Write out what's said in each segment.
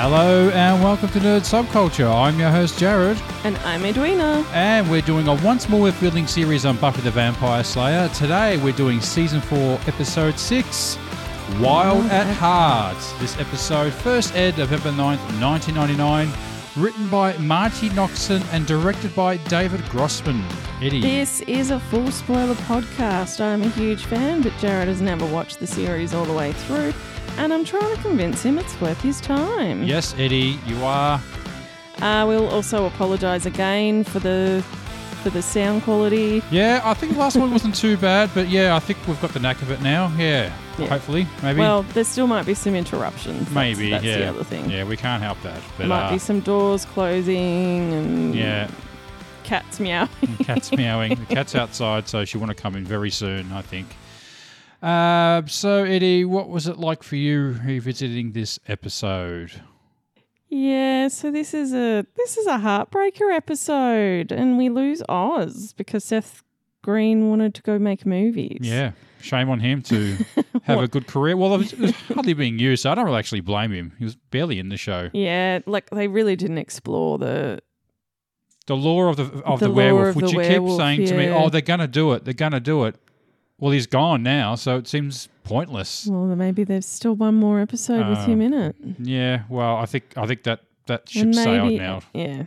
Hello and welcome to Nerd Subculture. I'm your host Jared, And I'm Edwina. and we're doing a once more revealing series on Buffy the Vampire Slayer. Today we're doing season four, episode six, Wild at Heart. This episode first aired November 9th, 1999, written by Marti Noxon and directed by David Grossman. Eddie. This is a full spoiler podcast. I'm a huge fan, but Jared has never watched the series all the way through, and I'm trying to convince him it's worth his time. Yes, Eddie, you are. Uh, we'll also apologise again for the for the sound quality. Yeah, I think the last one wasn't too bad, but yeah, I think we've got the knack of it now. Yeah, Yeah. hopefully, maybe. Well, there still might be some interruptions. Maybe, that's, yeah. the other thing. Yeah, we can't help that. But There might uh, be some doors closing and yeah, cats meowing. cat's meowing. The cat's outside, so she'll want to come in very soon, I think. Uh, so, Eddie, what was it like for you revisiting this episode? Yeah, so this is a this is a heartbreaker episode, and we lose Oz because Seth Green wanted to go make movies. Yeah, shame on him to have a good career. Well, it was, it was hardly being used, so I don't really actually blame him. He was barely in the show. yeah, like they really didn't explore the The lore of the of the, The werewolf, of which the you keep werewolf, saying to me, oh, they're gonna do it, they're gonna do it. Well, he's gone now, so it seems pointless. well, maybe there's still one more episode with him Um, in it. Yeah, well, I think I think that that ship sailed now. yeah,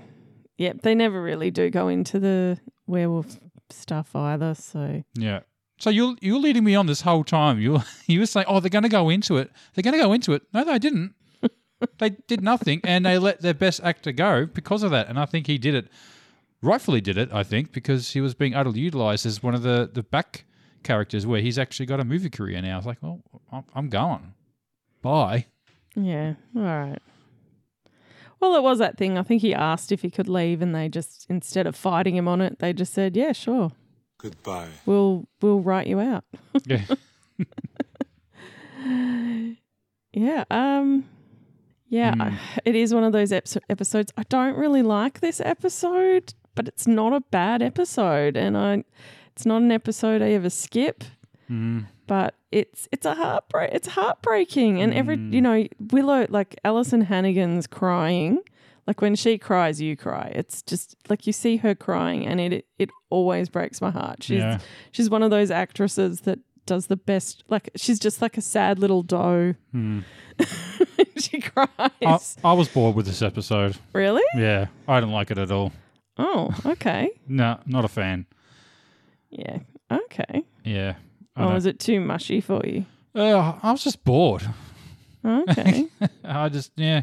yeah, they never really do go into the werewolf stuff either. So Yeah. So you're you were leading me on this whole time. You you were saying, "Oh, they're going to go into it. They're going to go into it." No, they didn't. they did nothing, and they let their best actor go because of that. And I think he did it, rightfully did it. I think because he was being utterly utilized as one of the the back characters, where he's actually got a movie career now. I was like, "Well, I'm- I'm going. Bye." yeah, all right. Well, it was that thing. I think he asked if he could leave, and they just instead of fighting him on it, they just said, "Yeah, sure." Goodbye. we'll we'll write you out. Yeah. Yeah. Um. Yeah, Hmm. I- it is one of those eps- episodes. I don't really like this episode, but it's not a bad episode, and I, it's not an episode I ever skip. Mm. But it's it's a heartbreak. It's heartbreaking, and every Hmm. you know Willow like Alyson Hannigan's crying. Like when she cries, you cry. It's just like you see her crying, and it it always breaks my heart. She's Yeah. she's one of those actresses that does the best. Like she's just like a sad little doe. Mm. she cries. I, I was bored with this episode. really? Yeah, I didn't like it at all. Oh, okay. No, not a fan. Yeah. Okay. Yeah. I don't- is it too mushy for you? Uh, I was just bored. Okay. I just yeah,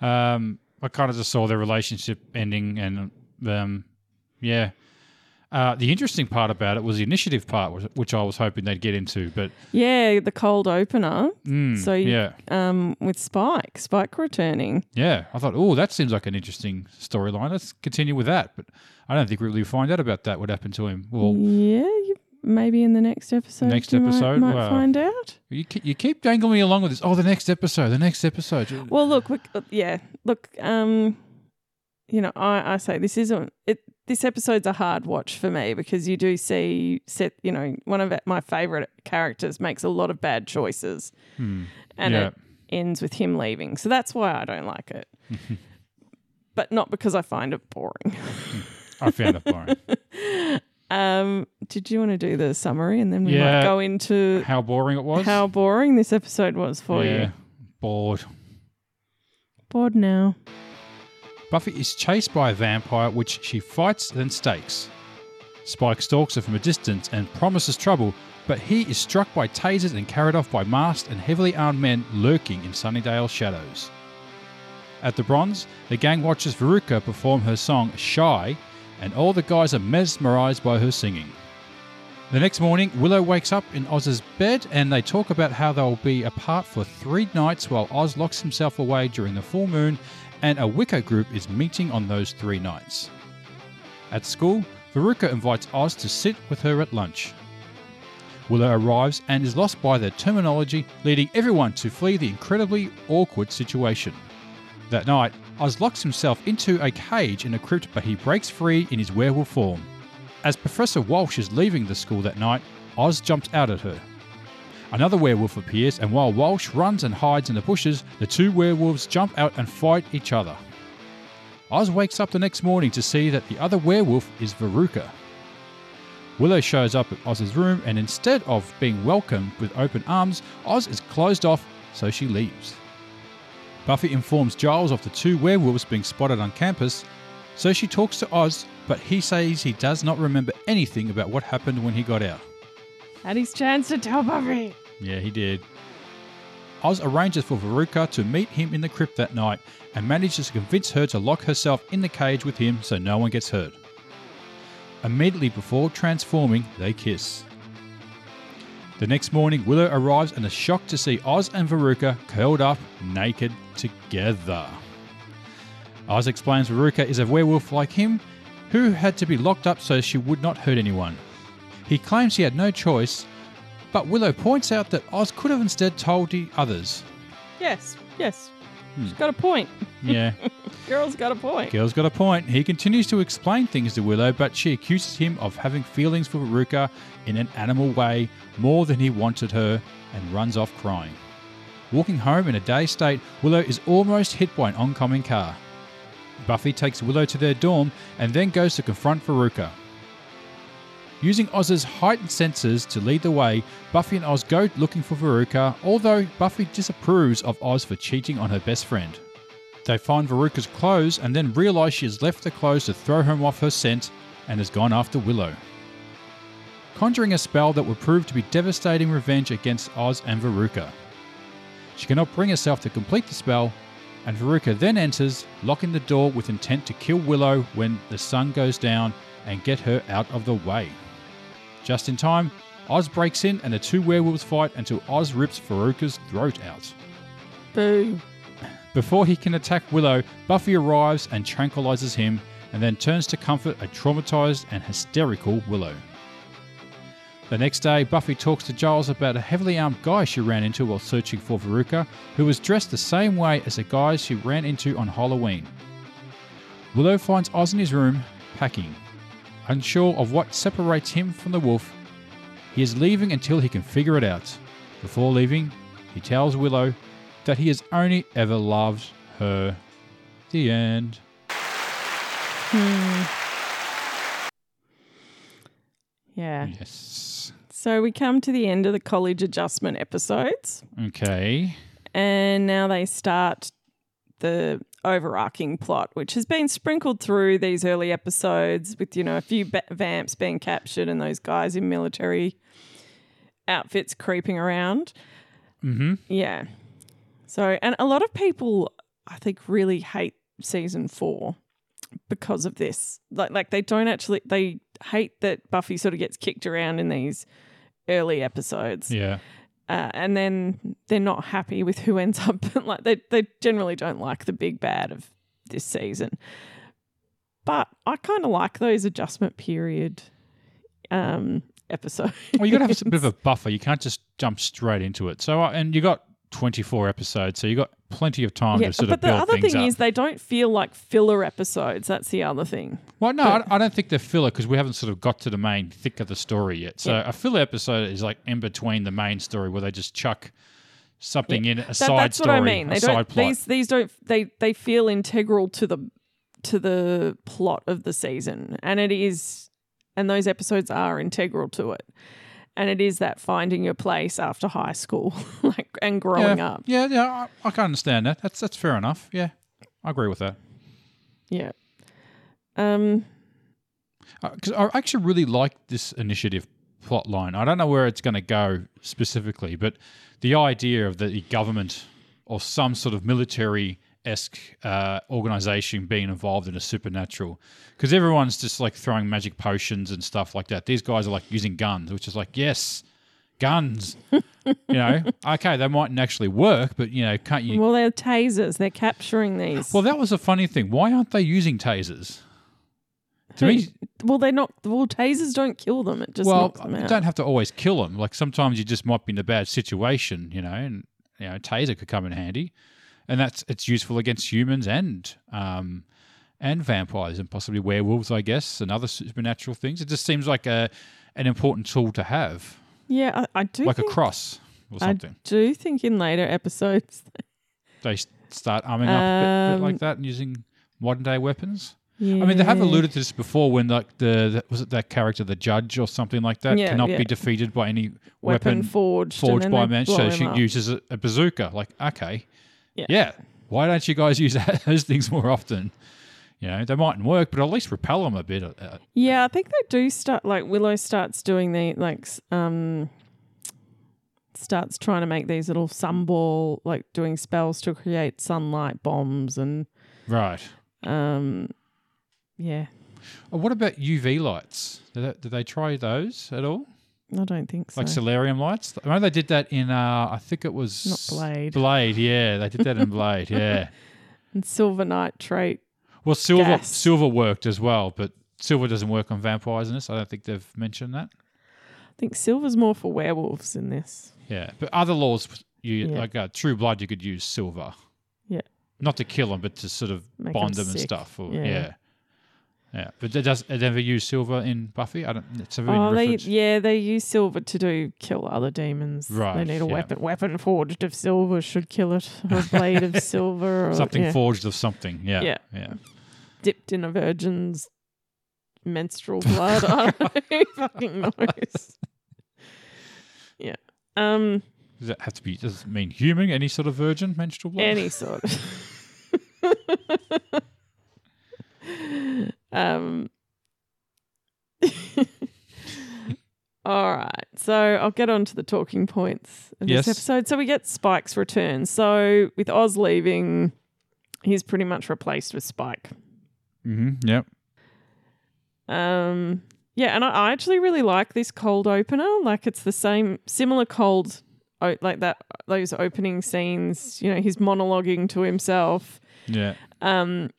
um, I kind of just saw their relationship ending, and um, yeah. Uh, the interesting part about it was the initiative part, which- I was hoping they'd get into, but yeah, the cold opener. mm, So you- yeah, Um, with Spike, Spike returning. yeah, I thought, oh, that seems like an interesting storyline. Let's continue with that, but I don't think we really find out about that. What happened to him? Well, yeah, you, maybe in the next episode. Next you might- episode? might, Wow. find out. you ke- you keep dangling me along with this. Oh, the next episode, the next episode. Well, look, we, uh, yeah, look, um, you know, I, I say this isn't it. This episode's a hard watch for me because you do see set, you know, one of my favorite characters makes a lot of bad choices, Hmm. and Yeah. it ends with him leaving. So that's why I don't like it. but not because I find it boring. I found it boring. Um, did you want to do the summary and then we Yeah. might go into How boring it was. how boring this episode was for you. yeah, you? bored. Bored now. Buffy is chased by a vampire, which she fights then stakes. Spike stalks her from a distance and promises trouble, but he is struck by tasers and carried off by masked and heavily armed men lurking in Sunnydale shadows. At the Bronze, the gang watches Veruca perform her song Shy, and all the guys are mesmerized by her singing. The next morning, Willow wakes up in Oz's bed and they talk about how they'll be apart for three nights while Oz locks himself away during the full moon and a Wicca group is meeting on those three nights. At school, Veruca invites Oz to sit with her at lunch. Willow arrives and is lost by their terminology, leading everyone to flee the incredibly awkward situation. That night, Oz locks himself into a cage in a crypt, but he breaks free in his werewolf form. As Professor Walsh is leaving the school that night, Oz jumps out at her. Another werewolf appears, and while Walsh runs and hides in the bushes, the two werewolves jump out and fight each other. Oz wakes up the next morning to see that the other werewolf is Veruca. Willow shows up at Oz's room, and instead of being welcomed with open arms, Oz is closed off, so she leaves. Buffy informs Giles of the two werewolves being spotted on campus, so she talks to Oz, but he says he does not remember anything about what happened when he got out. Had his chance to tell Buffy. Yeah, he did. Oz arranges for Veruca to meet him in the crypt that night and manages to convince her to lock herself in the cage with him so no one gets hurt. Immediately before transforming, they kiss. The next morning, Willow arrives and is shocked to see Oz and Veruca curled up naked together. Oz explains Veruca is a werewolf like him who had to be locked up so she would not hurt anyone. He claims he had no choice, but Willow points out that Oz could have instead told the others. Yes, yes. Hmm. She's got a point. Yeah, Girl's got a point. girl's got a point. He continues to explain things to Willow, but she accuses him of having feelings for Veruca in an animal way more than he wanted her and runs off crying. Walking home in a dazed state, Willow is almost hit by an oncoming car. Buffy takes Willow to their dorm and then goes to confront Veruca. Using Oz's heightened senses to lead the way, Buffy and Oz go looking for Veruca, although Buffy disapproves of Oz for cheating on her best friend. They find Veruca's clothes and then realise she has left the clothes to throw him off her scent and has gone after Willow. Conjuring a spell that would prove to be devastating revenge against Oz and Veruca. She cannot bring herself to complete the spell, and Veruca then enters, locking the door with intent to kill Willow when the sun goes down and get her out of the way. Just in time, Oz breaks in and the two werewolves fight until Oz rips Veruca's throat out. Boo. Before he can attack Willow, Buffy arrives and tranquilizes him and then turns to comfort a traumatized and hysterical Willow. The next day, Buffy talks to Giles about a heavily armed guy she ran into while searching for Veruca, who was dressed the same way as the guys she ran into on Halloween. Willow finds Oz in his room, packing. Unsure of what separates him from the wolf, he is leaving until he can figure it out. Before leaving, he tells Willow that he has only ever loved her. The end. Hmm. Yeah. Yes. So we come to the end of the college adjustment episodes, Okay. and now they start the overarching plot, which has been sprinkled through these early episodes with, you know, a few ba- vamps being captured and those guys in military outfits creeping around. Mm-hmm. Yeah. So, and a lot of people, I think, really hate season four because of this. Like, like they don't actually, they hate that Buffy sort of gets kicked around in these early episodes. Yeah. Uh, and then they're not happy with who ends up, like, they, they generally don't like the big bad of this season. But I kind of like those adjustment period um, episodes. Well, you got to have a bit of a buffer. You can't just jump straight into it. So, uh, and you got 24 episodes, so you got plenty of time Yeah, to sort of but the other thing up. is they don't feel like filler episodes. That's the other thing. well, no, I, I don't think they're filler because we haven't sort of got to the main thick of the story yet. So, Yeah. a filler episode is like in between the main story where they just chuck something in a That- side that's story, what I mean. a They side don't. plot. These these don't. They they feel integral to the to the plot of the season, and it is, and those episodes are integral to it. And it is that finding your place after high school, like and growing yeah, up. Yeah, yeah, I, I can understand that. That's that's fair enough. Yeah, I agree with that. Yeah. Um. because I actually really like this initiative plot line. I don't know where it's going to go specifically, but the idea of the government or some sort of military esque uh, organization being involved in a supernatural, because everyone's just like throwing magic potions and stuff like that. These guys are like using guns, which is like yes. Guns, you know. Okay, they mightn't actually work, but you know, can't you? Well, they're tasers. They're capturing these. Well, that was a funny thing. Why aren't they using tasers? To me, well, they're not. Well, tasers don't kill them. It just well, knocks them you don't have to always kill them. Like sometimes you just might be in a bad situation, you know, and you know, taser could come in handy, and that's it's useful against humans and um and vampires and possibly werewolves, I guess, and other supernatural things. It just seems like a an important tool to have, Yeah, I, I do. like a cross. or something. I do think in later episodes. they start arming up a bit, bit like Um, that and using modern day weapons. Yeah. I mean, they have alluded to this before when like the, the was it that character, the judge or something like that, Yeah, cannot yeah. be defeated by any weapon, weapon forged, forged by man. So she up. uses a, a bazooka. Like, okay, Yeah. Why don't you guys use that, those things more often? You know, they mightn't work, but at least repel them a bit. Uh, Yeah, I think they do start like Willow starts doing the like um starts trying to make these little sunball like doing spells to create sunlight bombs and right. um yeah, Oh, what about UV lights? Did they, did they try those at all? I don't think so. Like solarium lights? I know they did that in. Uh, I think it was Not Blade. Blade, yeah, they did that in Blade, yeah. and silver nitrate. Well, silver Gas. silver worked as well, but silver doesn't work on vampires in this. I don't think they've mentioned that. I think silver's more for werewolves in this. Yeah, but other laws, you Yeah. like uh, True Blood, you could use silver. Yeah. Not to kill them, but to sort of Make bond 'em them and stuff. Or, Yeah. yeah. Yeah. But does it ever use silver in Buffy? I don't. It's a really Oh, they yeah, they use silver to do kill other demons. Right, They need a yeah. weapon. Weapon forged of silver should kill it. Or a blade of silver. Or, something yeah. forged of something. Yeah. Yeah. Yeah. dipped in a virgin's menstrual blood. I don't know. Who fucking knows? yeah. Um. Does that have to be? Does it mean human? Any sort of virgin menstrual blood? Any sort. um. All right. So I'll get on to the talking points of Yes. this episode. So we get Spike's return. So with Oz leaving, he's pretty much replaced with Spike. Mm-hmm. Yep. Um, yeah, and I, I actually really like this cold opener. Like it's the same, similar cold, o- like that. Those opening scenes. You know, he's monologuing to himself. Yeah. Um,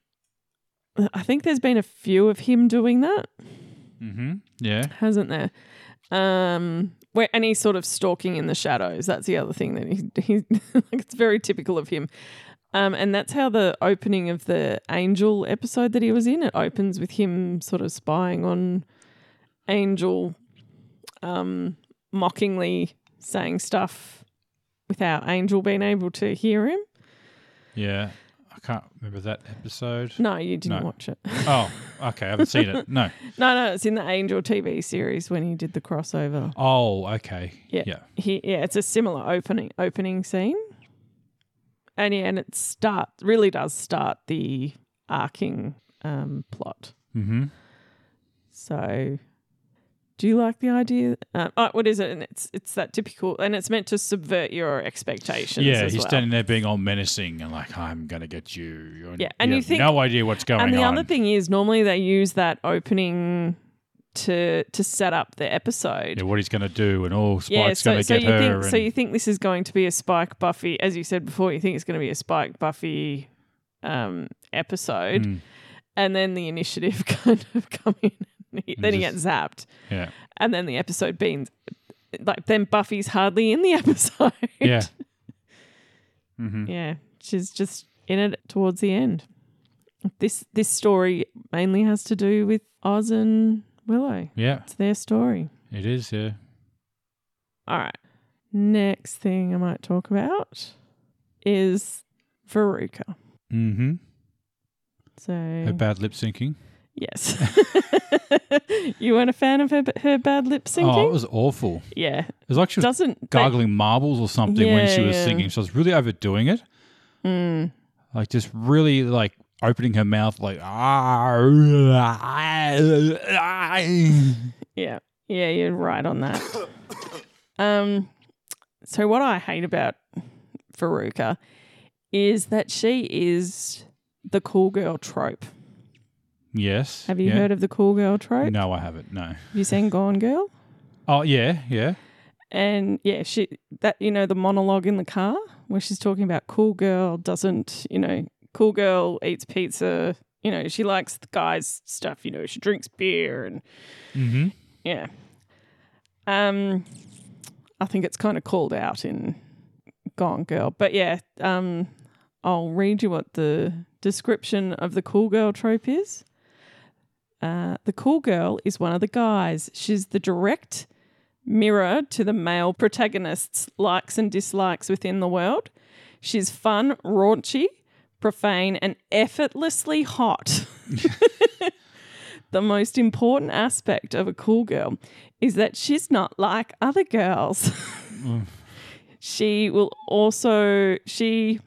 I think there's been a few of him doing that, Mm-hmm. Yeah. hasn't there? Um, where and he's sort of stalking in the shadows. That's the other thing that he he like. It's very typical of him. Um, and that's how the opening of the Angel episode that he was in it opens with him sort of spying on Angel, um, mockingly saying stuff without Angel being able to hear him. Yeah. I can't remember that episode. No, you didn't No. watch it. Oh, okay. I haven't seen it. No. no, no, it's in the Angel TV series when he did the crossover. Oh, okay. Yeah. Yeah. He, yeah, it's a similar opening opening scene, and yeah, and it start really does start the arcing um, plot. Mm-hmm. So, do you like the idea? Uh, oh, what is it? And it's it's that typical, and it's meant to subvert your expectations. Yeah, he's well. standing there being all menacing and like, I'm gonna get you. You're, Yeah, and you have think- no idea what's going on. And the on. other thing is, normally they use that opening to to set up the episode. yeah, what he's gonna do, and oh, Spike's yeah, so, gonna so get you her. think so you think this is going to be a Spike Buffy, as you said before, you think it's going to be a Spike Buffy um, episode, Mm, and then the initiative kind of come in, he, then he gets zapped, yeah, and then the episode being like then Buffy's hardly in the episode. yeah. hmm yeah, she's just in it towards the end. This this story mainly has to do with Oz and Willow. Yeah, It's their story. it is. Yeah. All right. Next thing I might talk about is Veruca. Mm-hmm. So Her bad lip syncing. Yes, you weren't a fan of her her bad lip syncing. Oh, it was awful. yeah, It was like she was doesn't they- gargling marbles or something when she was yeah. singing. She was really overdoing it. Mm, Like just really like opening her mouth like ah. yeah, yeah, you're right on that. um, so what I hate about Veruca is that she is the cool girl trope. Yes. Have you yeah. heard of the cool girl trope? No, I haven't. No. Have you seen Gone Girl? Oh yeah, yeah. And yeah, she that you know the monologue in the car where she's talking about cool girl doesn't you know cool girl eats pizza. You know she likes the guys stuff. You know she drinks beer and Mm-hmm. yeah. Um, I think it's kind of called out in Gone Girl, but yeah. Um, I'll read you what the description of the cool girl trope is. Uh, the cool girl is one of the guys. She's the direct, mirror to the male protagonist's likes and dislikes within the world. She's fun, raunchy, profane, and effortlessly hot. the most important aspect of a cool girl is that she's not like other girls. she will also she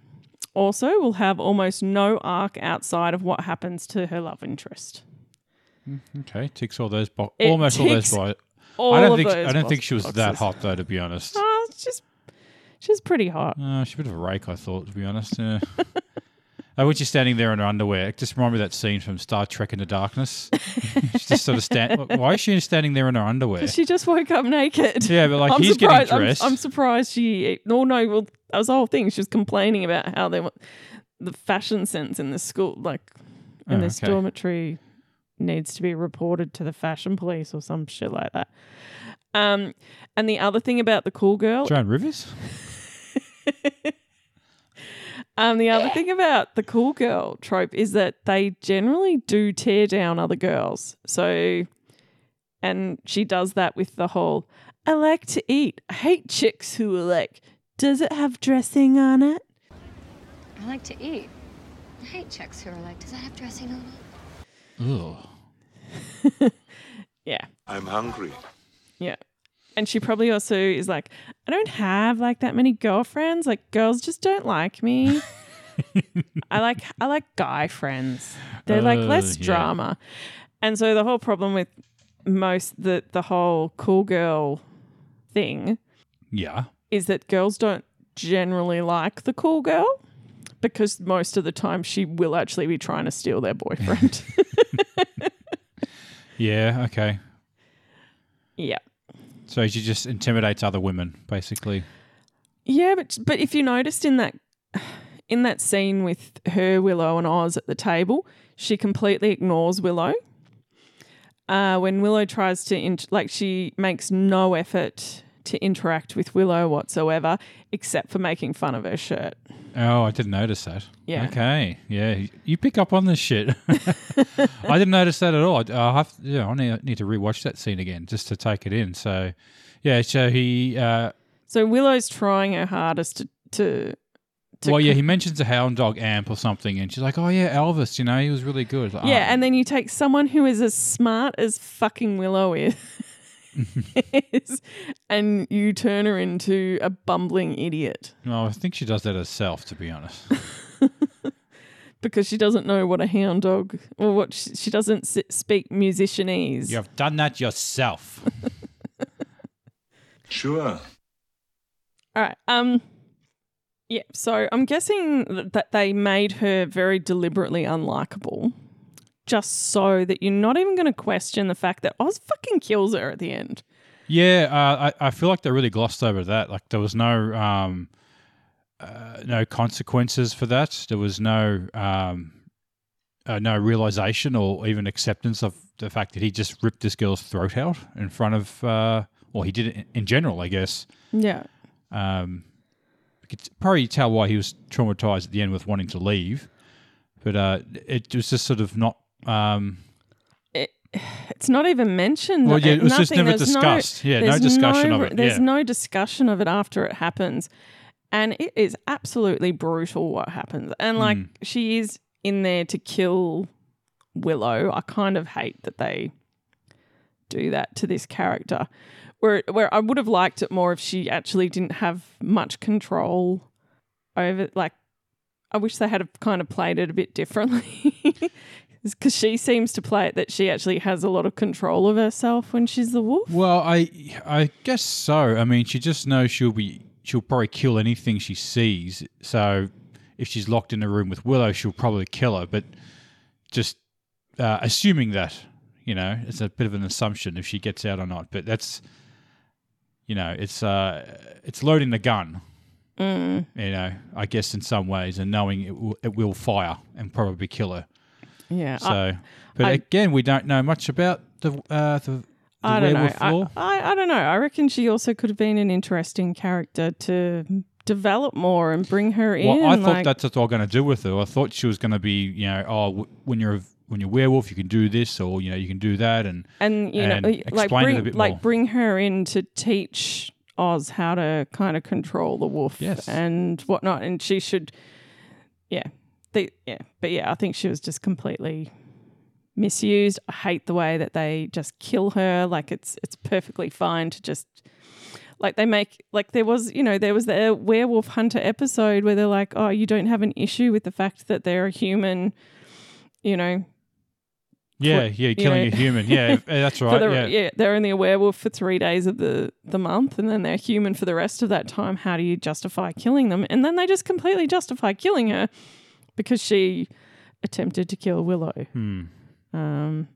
also will have almost no arc outside of what happens to her love interest. Okay, ticks all those boxes. Almost all those boxes. I don't think I don't think she was that hot though, to be honest. Oh, just she's pretty hot. Uh, she's a bit of a rake, I thought, to be honest. Yeah. Uh, when she's standing there in her underwear, it just reminded me of that scene from Star Trek Into Darkness. she's just sort of stand. Why is she standing there in her underwear? She just woke up naked. Yeah, but like I'm he's getting I'm- dressed. I'm, surprised she. No, no. Well, that was the whole thing. She was complaining about how they want the fashion sense in the school, like in Oh, this okay. dormitory, needs to be reported to the fashion police or some shit like that. Um, and the other thing about the cool girl, Joan Rivers. um, the other thing about the cool girl trope is that they generally do tear down other girls. So, and she does that with the whole, I like to eat. I hate chicks who are like, does it have dressing on it? I like to eat. I hate chicks who are like, does that have dressing on it? Ugh. Yeah. I'm hungry. Yeah. And she probably also is like, I don't have like that many girlfriends. Like girls just don't like me. I like I like guy friends. They're uh, like Oh, less yeah. drama. And so the whole problem with most the the whole cool girl thing Yeah. is that girls don't generally like the cool girl because most of the time she will actually be trying to steal their boyfriend. Yeah. Okay. yeah. So she just intimidates other women, basically. Yeah, but but if you noticed in that in that scene with her, Willow, and Oz at the table, she completely ignores Willow. Uh, when Willow tries to int- like, she makes no effort to interact with Willow whatsoever, except for making fun of her shirt. Oh, I didn't notice that. Yeah. Okay. Yeah. You pick up on this shit. I didn't notice that at all. I, have. Yeah. I need, need to rewatch that scene again just to take it in. So, yeah. So he. Uh, So Willow's trying her hardest to to. to well, yeah. He mentions a hound dog amp or something, and she's like, "Oh yeah, Elvis. You know, he was really good." Like, Yeah, "Oh." and then you take someone who is as smart as fucking Willow is, is and you turn her into a bumbling idiot No, I think she does that herself, to be honest. because she doesn't know what a hound dog or what she, she doesn't s- speak musicianese. you have done that yourself. Sure. All right. Um. Yeah. So I'm guessing that they made her very deliberately unlikable, just so that you're not even going to question the fact that Oz fucking kills her at the end. Yeah, uh, I, I feel like they really glossed over that. Like there was no um, uh, no consequences for that. There was no um, uh, no realization or even acceptance of the fact that he just ripped this girl's throat out in front of. Uh, well, he did it in, in general, I guess. Yeah. Um, you could probably tell why he was traumatized at the end with wanting to leave, but uh, it was just sort of not. Um, It's not even mentioned. Well, yeah, it was just Nothing. never There's no- discussed. Yeah, no discussion of it, There's yeah. no discussion of it after it happens, and it is absolutely brutal what happens. And like Hmm. she is in there to kill Willow. I kind of hate that they do that to this character. Where where I would have liked it more if she actually didn't have much control over like I wish they had kind of played it a bit differently. Because she seems to play it that she actually has a lot of control of herself when she's the wolf. Well, I I guess so. I mean, she just knows she'll be she'll probably kill anything she sees. So if she's locked in a room with Willow, she'll probably kill her. But just uh, assuming that, you know, it's a bit of an assumption if she gets out or not. But that's you know, it's uh, it's loading the gun. Mm. You know, I guess in some ways, and knowing it will, it will fire and probably kill her. Yeah. So, I, but I- again, we don't know much about the uh, the, the I don't know. werewolf I. I, I don't know. I reckon she also could have been an interesting character to develop more and bring her in. Well, I thought like, that's what they were going to do with her. I thought she was going to be, you know, oh, w- when you're when you're werewolf, you can do this or you know you can do that, and and you and know, like explain it a bring like more. bring her in to teach Oz how to kind of control the wolf Yes. and whatnot, and she should, yeah, the, yeah, but yeah, I think she was just completely misused. I hate the way that they just kill her. Like it's it's perfectly fine to just. Like they make like there was you know there was the werewolf hunter episode where they're like oh you don't have an issue with the fact that they're a human you know yeah, yeah, killing know, a human, yeah, eh, that's right, the, yeah. they're only a werewolf for three days of the, the month and then they're human for the rest of that time. How do you justify killing them? And then they just completely justify killing her because she attempted to kill Willow. Hmm. Um,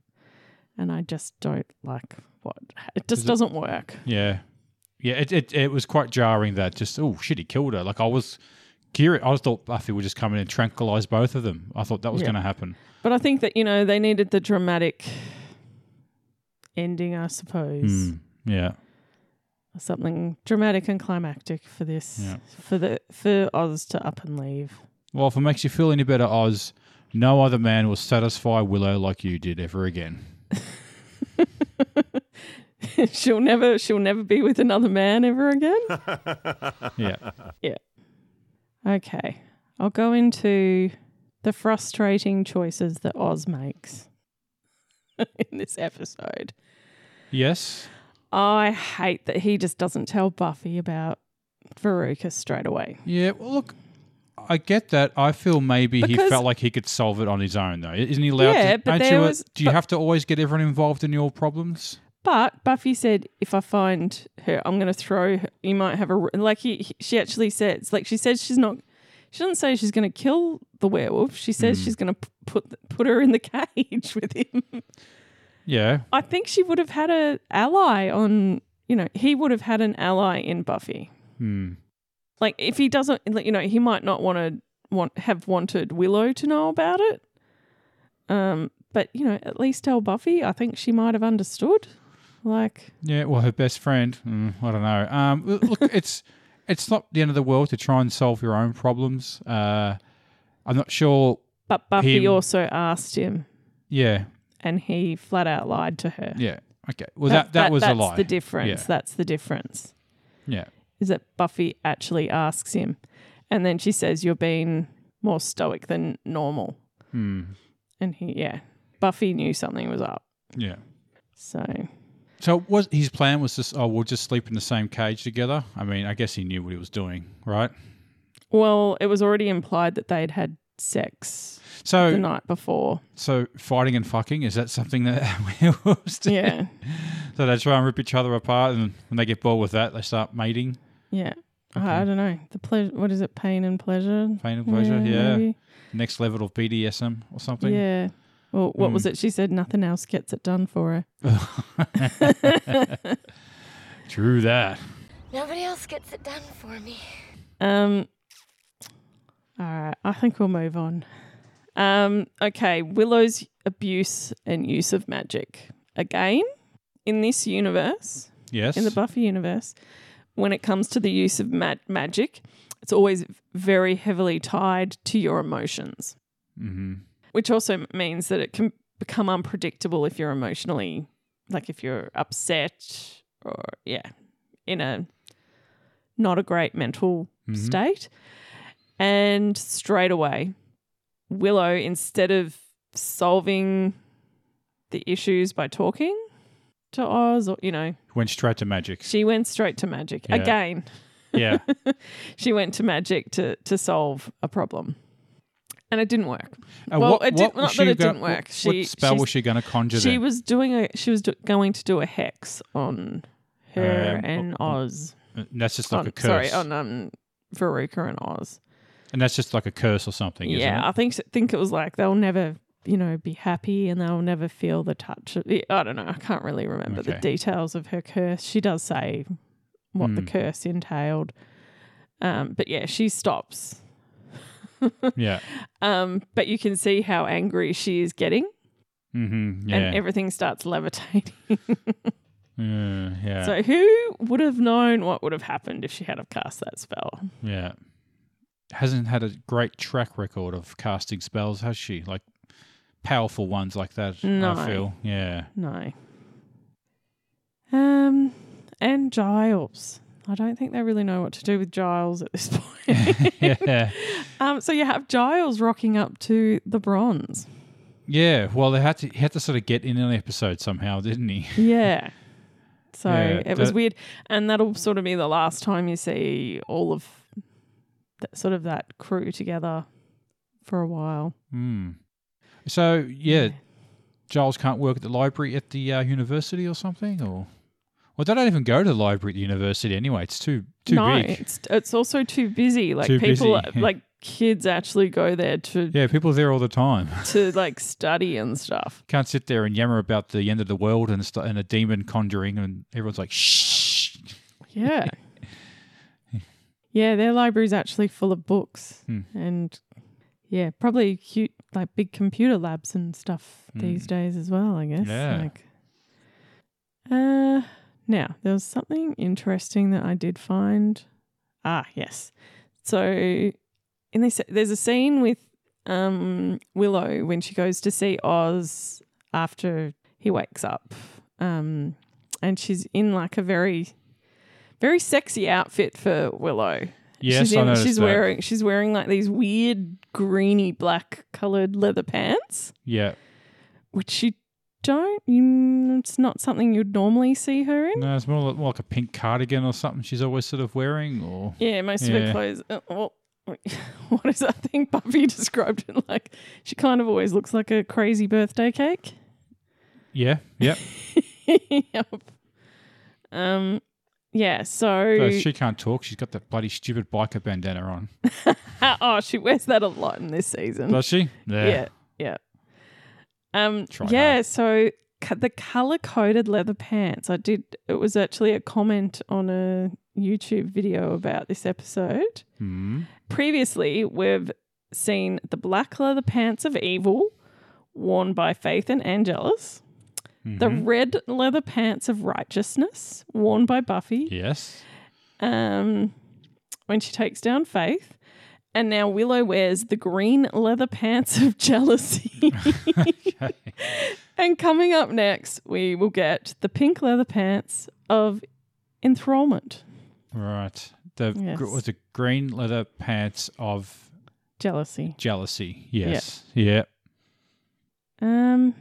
and I just don't like what it just Is it- doesn't work. Yeah, yeah. It, it it was quite jarring that just oh shit, he killed her. Like I was curious. I thought Buffy would just come in and tranquilize both of them. I thought that was Yeah. going to happen. But I think that, you know, they needed the dramatic ending, I suppose. Hmm. Yeah, Something dramatic and climactic for this Yeah. for the for Oz to up and leave. Well, if it makes you feel any better, Oz, no other man will satisfy Willow like you did ever again. she'll never she'll never be with another man ever again. Yeah. Yeah. Okay. I'll go into the frustrating choices that Oz makes in this episode. Yes. I hate that he just doesn't tell Buffy about Veruca straight away. Yeah. Well, look, I get that. I feel maybe he felt like he could solve it on his own, though. Isn't he allowed Yeah, to? but you, a- do you but- have to always get everyone involved in your problems? But Buffy said, if I find her, I'm going to throw her. You might have a. Like he, he- she actually says, like she says she's not. She doesn't say she's going to kill the werewolf. She says Hmm. she's going to put put her in the cage with him. Yeah. I think she would have had a ally on. You know, he would have had an ally in Buffy. Hmm. Like if he doesn't, you know, he might not want to want have wanted Willow to know about it. Um, but you know, at least tell Buffy. I think she might have understood. Like, Yeah. Well, her best friend. Mm, I don't know. Um. Look, it's it's not the end of the world to try and solve your own problems. Uh, I'm not sure. but Buffy Him- also asked him, Yeah. and he flat out lied to her. Yeah. Okay. Well, that that, was that's a lie. the difference. Yeah. That's the difference. Yeah. Is that Buffy actually asks him, and then she says, "You're being more stoic than normal," Hmm. and he, yeah, Buffy knew something was up. Yeah. So So was his plan was just oh we'll just sleep in the same cage together? I mean, I guess he knew what he was doing, right? Well, it was already implied that they'd had sex so the night before. so fighting and fucking is that something that werewolves do? Yeah. So they try and rip each other apart, and when they get bored with that, they start mating, Yeah. I I don't know. The pleasure. What is it? Pain and pleasure. pain and pleasure. Yeah, maybe? next level of BDSM or something. Yeah. Well, what was Mm. it? She said nothing else gets it done for her. True that. Nobody else gets it done for me. Um. All right. I think we'll move on. Um. Okay. Willow's abuse and use of magic again in this universe. Yes. in the Buffy universe, when it comes to the use of ma- magic, it's always very heavily tied to your emotions, mm-hmm. which also means that it can become unpredictable if you're emotionally, like if you're upset or, yeah, in a not a great mental Mhm. state. And straight away, Willow, instead of solving the issues by talking to Oz, or, you know, Went straight to magic. she went straight to magic Yeah. again. Yeah. She went to magic to to solve a problem, and it didn't work. Uh, Well, what, it did, not that it go- didn't work. What, She- what spell was she going to conjure She then? was doing a she was do, going to do a hex on her Um, and oh, Oz. And that's just like on, a curse. sorry, on um, Veruca and Oz. and that's just like a curse or something, isn't yeah? I think think it was like they'll never you know be happy and they'll never feel the touch. Of, I don't know. I can't really remember the details of her curse. She does say what the Hmm. curse entailed. Um, but yeah, she stops. Yeah. Um, but you can see how angry she is getting, Mm-hmm. Yeah. and everything starts levitating. yeah. Yeah. So who would have known what would have happened if she had have cast that spell? yeah. Hasn't had a great track record of casting spells, has she? Like powerful ones like that. No. I feel, yeah, No. Um, and Giles. I don't think they really know what to do with Giles at this point. yeah, um, so you have Giles rocking up to the bronze. yeah. Well, they had to he had to sort of get in an episode somehow, didn't he? Yeah. So Yeah, it was that- weird, and that'll sort of be the last time you see all of that sort of that crew together for a while. Hmm. So yeah, Giles can't work at the library at the uh, university or something, or well, they don't even go to the library at the university anyway. It's too too no, big. it's it's also too busy. Like Too people, busy. like kids, actually go there to Yeah, people are there all the time. to like study and stuff. Can't sit there and yammer about the end of the world and st- and a demon conjuring, and everyone's like, shh. Yeah. yeah, their library's actually full of books Hmm. and yeah, probably cute like big computer labs and stuff these days as well, I guess. Yeah. Like uh now, there was something interesting that I did find. Ah, yes. So in this there's a scene with um Willow when she goes to see Oz after he wakes up. Um and she's in like a very very sexy outfit for Willow. Yes, she's I in, noticed she's that. wearing she's wearing like these weird greeny black colored leather pants, Yeah, which you don't you, it's not something you'd normally see her in. no, it's more like, more like a pink cardigan or something. She's always sort of wearing, or Yeah, most of her Yeah. clothes. Uh, well, what is that thing Buffy described it like? She kind of always looks like a crazy birthday cake. yeah, yep. yep. Um. Yeah. So. So she can't talk. She's got that bloody stupid biker bandana on. oh, she wears that a lot in this season. Does she? Yeah, yeah. Um, Try yeah. hard. So the color coded leather pants. I did. It was actually a comment on a YouTube video about this episode. Hmm. Previously, we've seen the black leather pants of evil, worn by Faith and Angelus. The Mm-hmm. red leather pants of righteousness, worn by Buffy Yes. um, when she takes down Faith. And now Willow wears the green leather pants of jealousy. and coming up next, we will get the pink leather pants of enthrallment. Right. The Yes. gr- was the green leather pants of Jealousy. jealousy. Yes. Yeah. Um,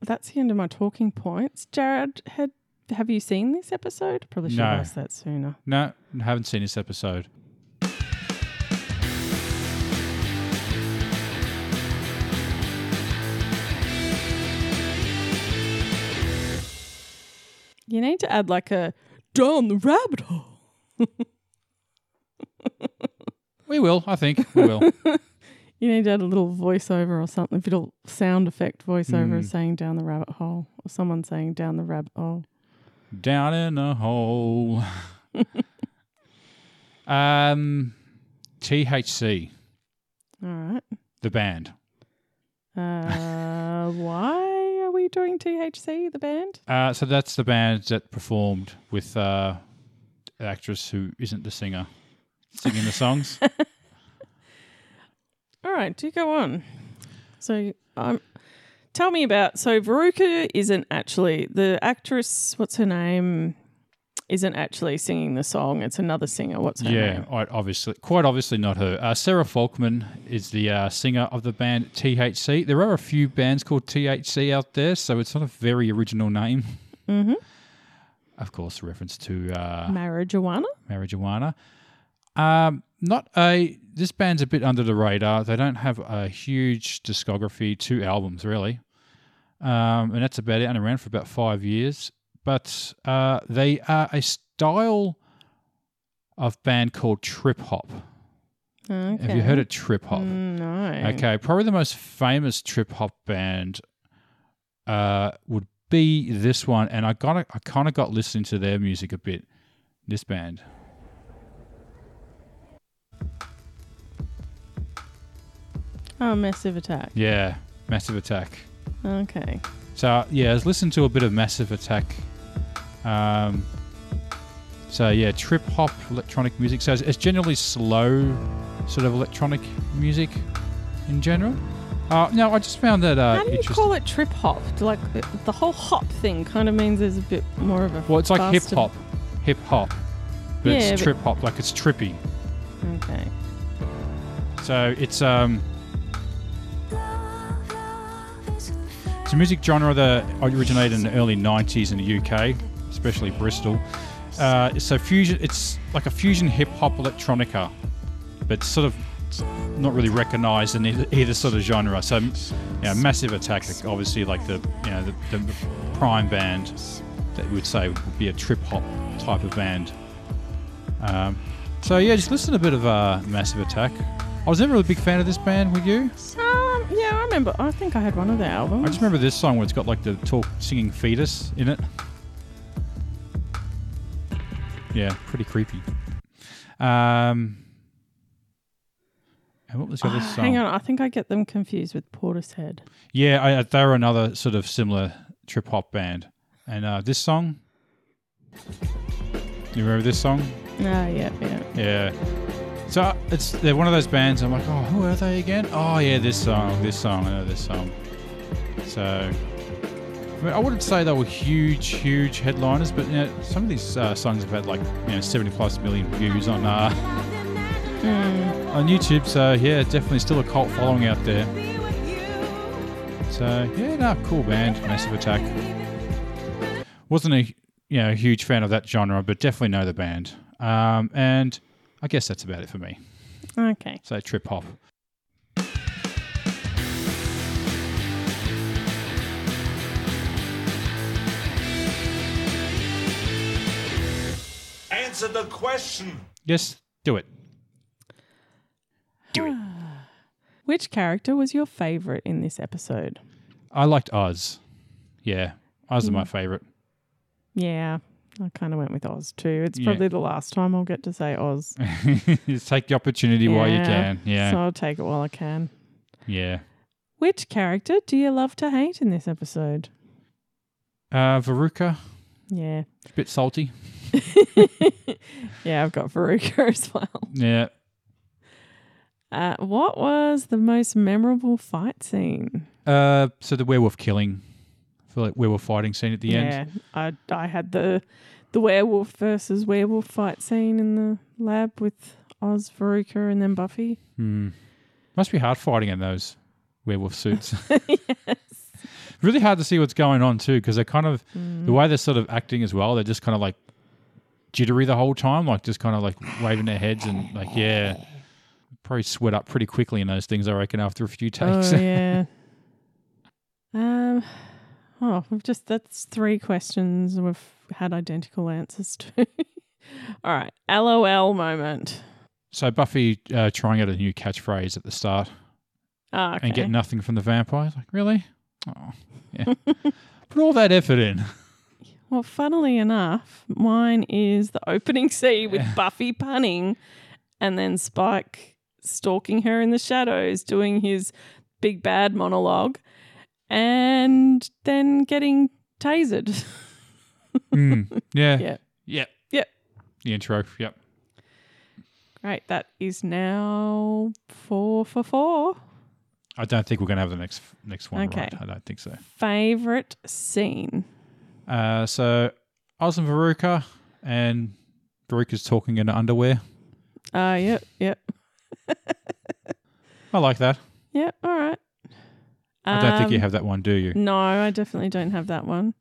that's the end of my talking points. Jared, had have you seen this episode? Probably should No. have asked that sooner. No, haven't seen this episode. You need to add like a down the rabbit hole. We will, I think. We will. You need to add a little voiceover or something, a little sound effect voiceover Mm. saying down the rabbit hole or someone saying down the rabbit hole. Down in a hole. um, THC, All right. the band. Uh, why are we doing THC, the band? Uh, so that's the band that performed with uh, an actress who isn't the singer singing the songs. All right, do go on. So, um, tell me about. So, Veruca isn't actually the actress. What's her name? Isn't actually singing the song. It's another singer. What's her yeah, name? Yeah, obviously, quite obviously not her. Uh, Sarah Folkman is the uh, singer of the band THC. There are a few bands called THC out there, so it's not a very original name. Mm-hmm. Of course, reference to uh, Marijuana. marijuana. Um, not a. This band's a bit under the radar. They don't have a huge discography, two albums really, um, and that's about it. And around for about five years. But uh, they are a style of band called trip hop. Okay. Have you heard of trip hop? Mm, No. Okay, probably the most famous trip hop band uh, would be this one, and I got I kind of got listening to their music a bit. This band. Oh, Massive Attack. Yeah, Massive Attack. Okay. So yeah, I was listening to a bit of Massive Attack. Um, so yeah, trip hop electronic music. So it's, it's generally slow, sort of electronic music in general. Uh, no, I just found that uh, How do you call it trip hop? Like the, the whole hop thing kind of means there's a bit more of a. well, it's like hip hop, hip hop, but Yeah, it's trip hop, like it's trippy. Okay. So it's um, it's a music genre that originated in the early '90s in the UK, especially Bristol. Uh, so fusion, it's like a fusion hip hop electronica, but sort of not really recognised in either, either sort of genre. So, you know, Massive Attack, obviously like the you know the, the prime band that would say would be a trip hop type of band. Um, so yeah, just listen to a bit of uh, Massive Attack. I was never a big fan of this band. Were you? Remember. I think I had one of their albums. I just remember this song where it's got like the talk singing fetus in it. Yeah, pretty creepy. Um, and what was the other Ah, song? hang on, I think I get them confused with Portishead. Yeah, I, they were another sort of similar trip hop band. And uh, this song, you remember this song? Ah, yeah, yeah. Yeah. So it's they're one of those bands. I'm like, oh, who are they again? Oh, yeah, this song, this song, I know this song. So, I, mean, I wouldn't say they were huge, huge headliners, but you know, some of these uh, songs have had like you know 70 plus million views on uh, Hmm. on YouTube. So yeah, definitely still a cult following out there. So yeah, no, cool band, Massive Attack. Wasn't a you know a huge fan of that genre, but definitely know the band. Um, and I guess that's about it for me. Okay. So trip hop. Answer the question. Yes, do it. Do it. Which character was your favorite in this episode? I liked Oz. Yeah, Oz is my mm. favorite. Yeah, I kind of went with Oz too. It's Yeah. probably the last time I'll get to say Oz. Just take the opportunity while you can. Yeah, So I'll take it while I can. yeah. Which character do you love to hate in this episode? Uh, Veruca, Yeah. It's a bit salty. yeah, I've got Veruca as well. Yeah. Uh, what was the most memorable fight scene? Uh, so the werewolf killing, Feel like werewolf fighting scene at the end. Yeah, I I had the the werewolf versus werewolf fight scene in the lab with Oz, Veruca, and then Buffy. Hmm. Must be hard fighting in those werewolf suits. Yes. Really hard to see what's going on too, because they're kind of Mm. the way they're sort of acting as well. They're just kind of like jittery the whole time, like just kind of like waving their heads and like yeah, probably sweat up pretty quickly in those things. I reckon after a few takes. Oh yeah. um. Oh, we've just that's three questions we've had identical answers to. All right, LOL moment. so Buffy uh, trying out a new catchphrase at the start Ah, okay. and get nothing from the vampires. Like really? Oh, yeah. Put all that effort in. Well, funnily enough, mine is the opening scene with Buffy punning and then Spike stalking her in the shadows, doing his big bad monologue, and then getting tasered. Mm, yeah. yeah. Yep. Yep. The intro. Yep. Great. That is now four for four. I don't think we're going to have the next next one Okay. right. I don't think so. Favorite scene. Uh, so Oz and Veruca, and Veruca's talking in underwear. Uh, yep, yep, I like that. yep. All right. I don't think you Um, have that one, do you? No, I definitely don't have that one.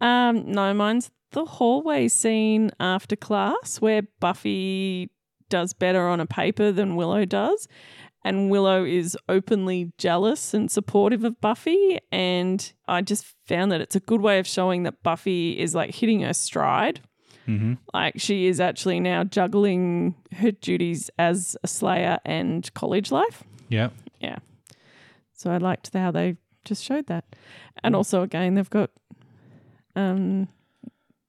Um, no, mine's the hallway scene after class where Buffy does better on a paper than Willow does. And Willow is openly jealous and supportive of Buffy. And I just found that it's a good way of showing that Buffy is like hitting her stride. Mm-hmm. Like she is actually now juggling her duties as a slayer and college life. Yeah. Yeah. So I liked how they just showed that. And also again they've got um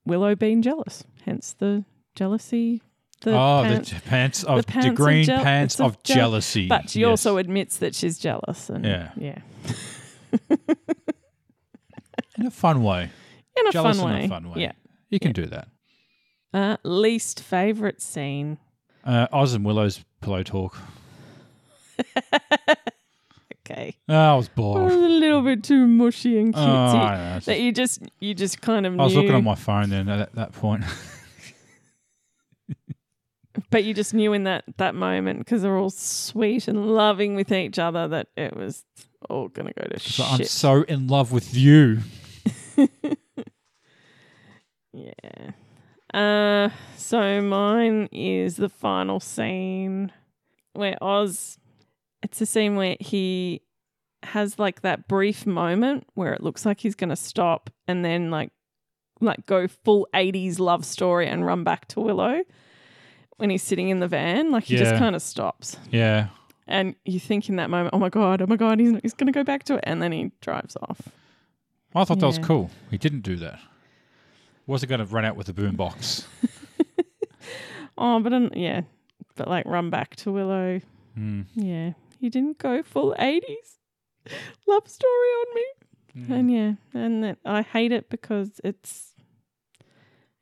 Willow being jealous. Hence the jealousy. The oh, pants. the pants of pants the green jeal- pants of jealousy. but she Yes. also admits that she's jealous and Yeah. yeah. in a fun way. In a Jealous fun in way. a fun way. Yeah. You can do that. Uh, least favorite scene. Uh, Oz and Willow's pillow talk. okay. Oh, I was It was bored. a little bit too mushy and Oh, cutesy. I don't that just- you just you just kind of I was knew, looking on my phone then at that point. but you just knew in that that moment because they're all sweet and loving with each other that it was all gonna go to shit. I'm so in love with you. Yeah. Uh, so mine is the final scene where Oz. It's a scene where he has like that brief moment where it looks like he's gonna stop and then like like go full 80s love story and run back to Willow when he's sitting in the van like he just kind of stops Yeah. and you think in that moment oh my god oh my god he's, he's gonna go back to it and then he drives off I thought that was cool. He didn't do that. Wasn't going to run out with the boombox. oh but um, yeah but like run back to Willow Mm. Yeah, he didn't go full 80s love story on me. Mm. And yeah, and that I hate it because it's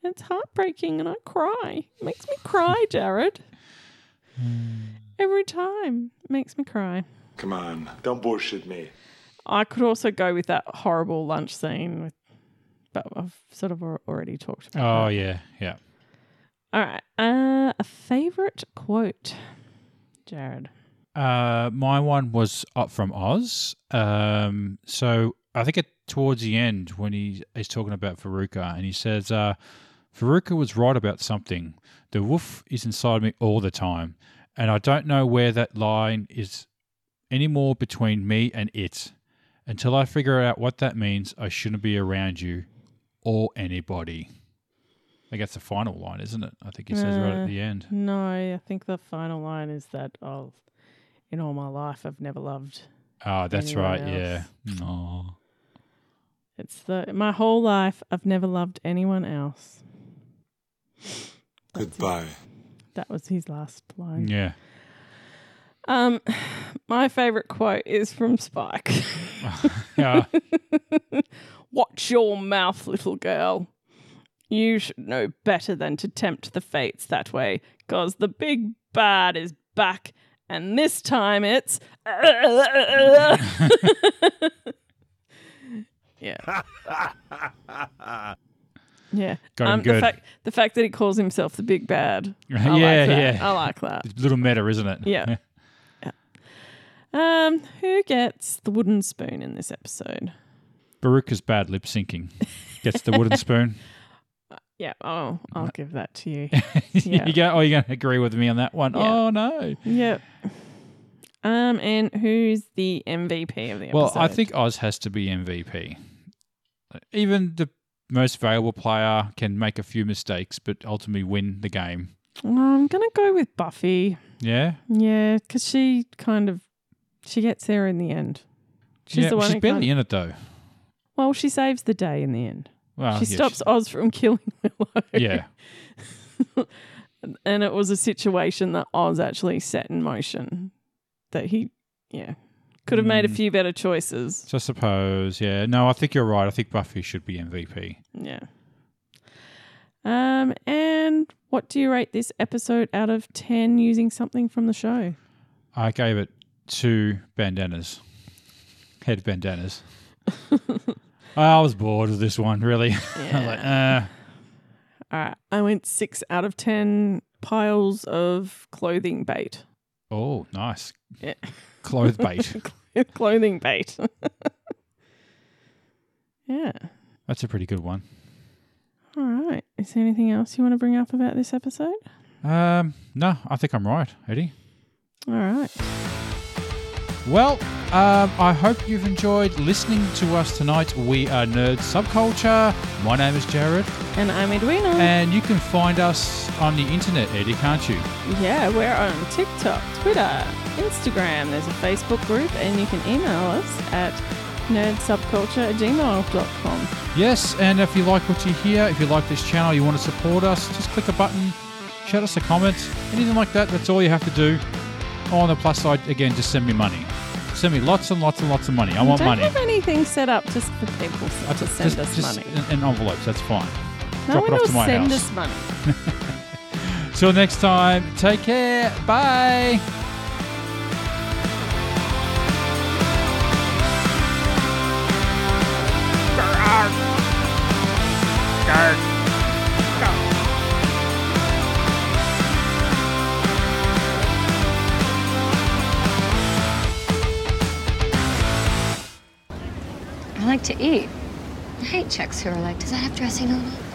it's heartbreaking and I cry. It makes me cry, Jared. Every time. It makes me cry. Come on, don't bullshit me. I could also go with that horrible lunch scene with but I've sort of already talked about Oh, that. yeah. Yeah. All right. Uh, a favorite quote, Jared. Uh, my one was up from Oz. Um, so I think it towards the end when he is talking about Veruca and he says, uh, Veruca was right about something. The wolf is inside me all the time, and I don't know where that line is anymore between me and it. Until I figure out what that means, I shouldn't be around you or anybody. I think that's the final line, isn't it? I think he says right Uh, at the end. No, I think the final line is that oh, in all my life I've never loved. Oh, that's anyone right. Yeah. else. Aw. It's the my whole life I've never loved anyone else. That's it. Goodbye. That was his last line. Yeah. Um, my favorite quote is from Spike. Yeah. Watch your mouth, little girl. You should know better than to tempt the fates that way, 'cause the big bad is back, and this time it's. yeah. Yeah. Got him um, good. The fact, the fact that he calls himself the big bad. I yeah, like that. yeah. I like that. It's a little meta, isn't it? Yeah. Um, who gets the wooden spoon in this episode? Veruca's bad lip syncing. Gets the wooden spoon. Yeah. Oh, I'll give that to you. Yeah. you go, oh, you're going to agree with me on that one? Yeah. Oh, no. Yep. Um, and who's the MVP of the episode? Well, I think Oz has to be MVP. Even the most valuable player can make a few mistakes, but ultimately win the game. Well, I'm gonna go with Buffy. Yeah? Yeah, because she kind of she gets there in the end. She's yeah, the one. she's barely in it, though. Well, she saves the day in the end. Well, she yeah, stops Oz from killing Willow. Yeah. and it was a situation that Oz actually set in motion. That he, yeah, could have made a Mm. few better choices. So I suppose, yeah. No, I think you're right. I think Buffy should be MVP. Yeah. Um, and what do you rate this episode out of ten using something from the show? I gave it two bandanas, head bandanas. I was bored of this one, really. I was like, uh, All right, I went six out of ten piles of clothing bait. oh, nice. Yeah. Clothes bait. clothing bait. yeah. That's a pretty good one. All right. Is there anything else you want to bring up about this episode? Um, no, I think I'm right, Eddie. All right. Well, um, I hope you've enjoyed listening to us tonight. We are Nerd Subculture. My name is Jared, And I'm Edwina. and you can find us on the internet, Eddie, can't you? yeah, we're on TikTok, Twitter, Instagram. There's a Facebook group, and you can email us at nerdsubculture at gmail.com. Yes, and if you like what you hear, if you like this channel, you want to support us, just click a button, shout us a comment, anything like that. That's all you have to do. On the plus side, again, just send me money. Send me lots and lots and lots of money. I want Don't money. have anything set up just for people I to send just, us just money. In, envelopes, that's fine. No Drop one it off will to my send house. us money. Till next time, take care. Bye. Like to eat. I hate chicks who are like, does that have dressing on it?